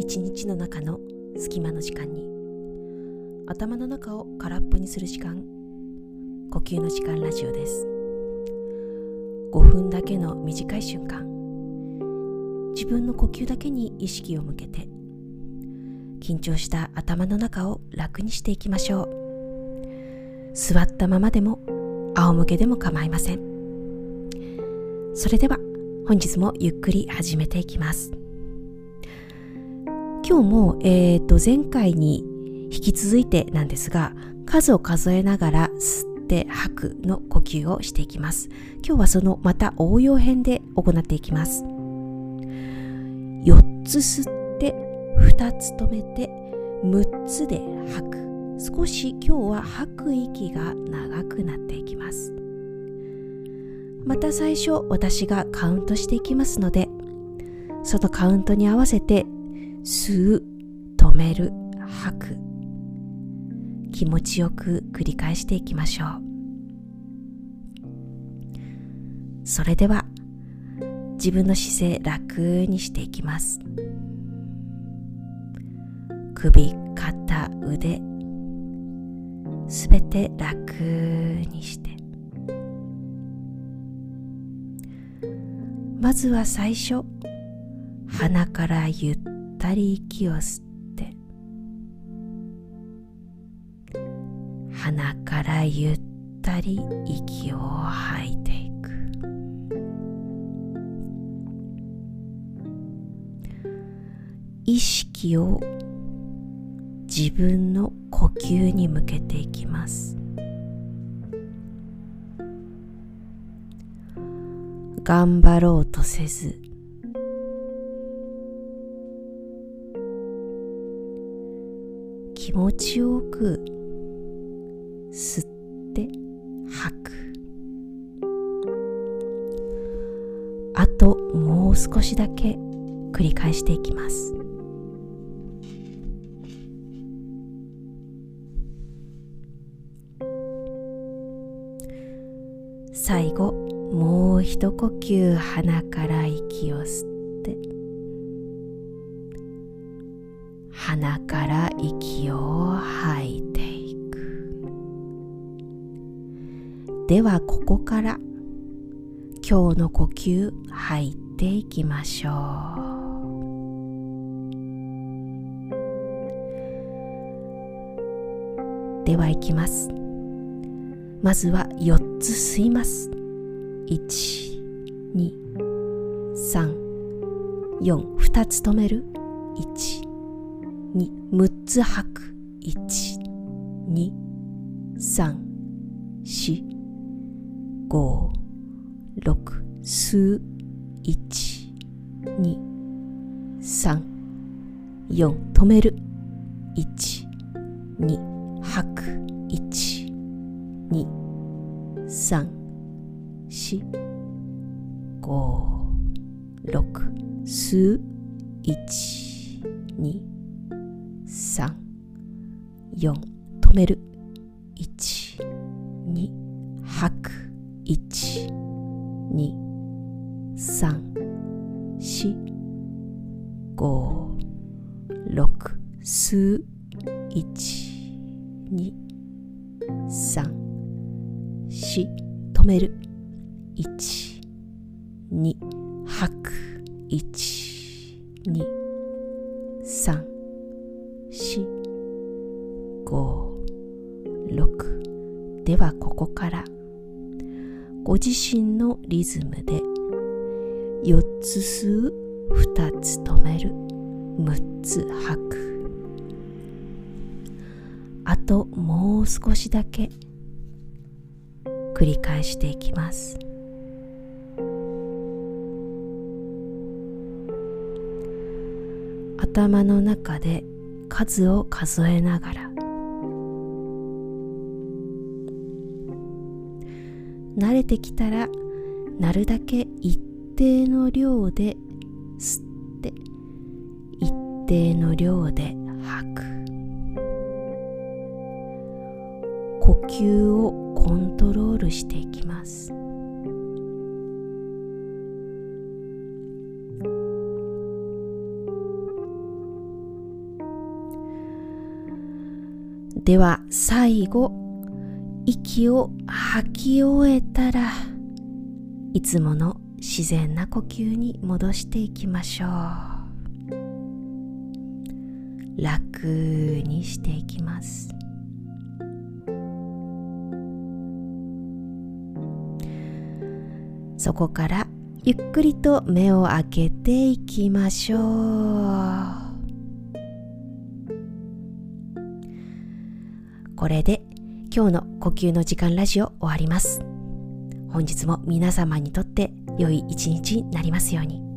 一日の中の隙間の時間に頭の中を空っぽにする時間呼吸の時間ラジオです。5分だけの短い瞬間自分の呼吸だけに意識を向けて緊張した頭の中を楽にしていきましょう。座ったままでも仰向けでも構いません。それでは本日もゆっくり始めていきます。今日も、えー、と前回に引き続いてなんですが数を数えながら吸って吐くの呼吸をしていきます。今日はそのまた応用編で行っていきます。4つ吸って2つ止めて6つで吐く。少し今日は吐く息が長くなっていきます。また最初私がカウントしていきますのでそのカウントに合わせて吸う止める吐く。気持ちよく繰り返していきましょう。それでは自分の姿勢楽にしていきます。首肩腕すべて楽にして。まずは最初鼻からゆったり息を吸って鼻からゆったり息を吐いていく。意識を自分の呼吸に向けていきます。頑張ろうとせず気持ちよく吸って吐く。あともう少しだけ繰り返していきます。最後もう一呼吸鼻から息を吸って。鼻から息を吐いていく。ではここから今日の呼吸吐いていきましょう。ではいきます。まずは4つ吸います。1 2 3 4 2つ止める。1 2 6つ吐く1 2 3 4 5吸う1 2 3 4止める。1 2吐く1 2 3 4 5 6吸う1 2 3 4止める。1 2吐く。1 2 3 4 5 6吸う。1 2 3 4止める。1 2吐く。1 2 3ご自身のリズムで4つ吸う2つ止める6つ吐く。あともう少しだけ繰り返していきます。頭の中で数を数えながら慣れてきたらなるだけ一定の量で吸って一定の量で吐く。呼吸をコントロールしていきます。では最後息を吐き終えたらいつもの自然な呼吸に戻していきましょう。楽にしていきます。そこからゆっくりと目を開けていきましょう。これで今日の呼吸の時間ラジオ終わります。本日も皆様にとって良い一日になりますように。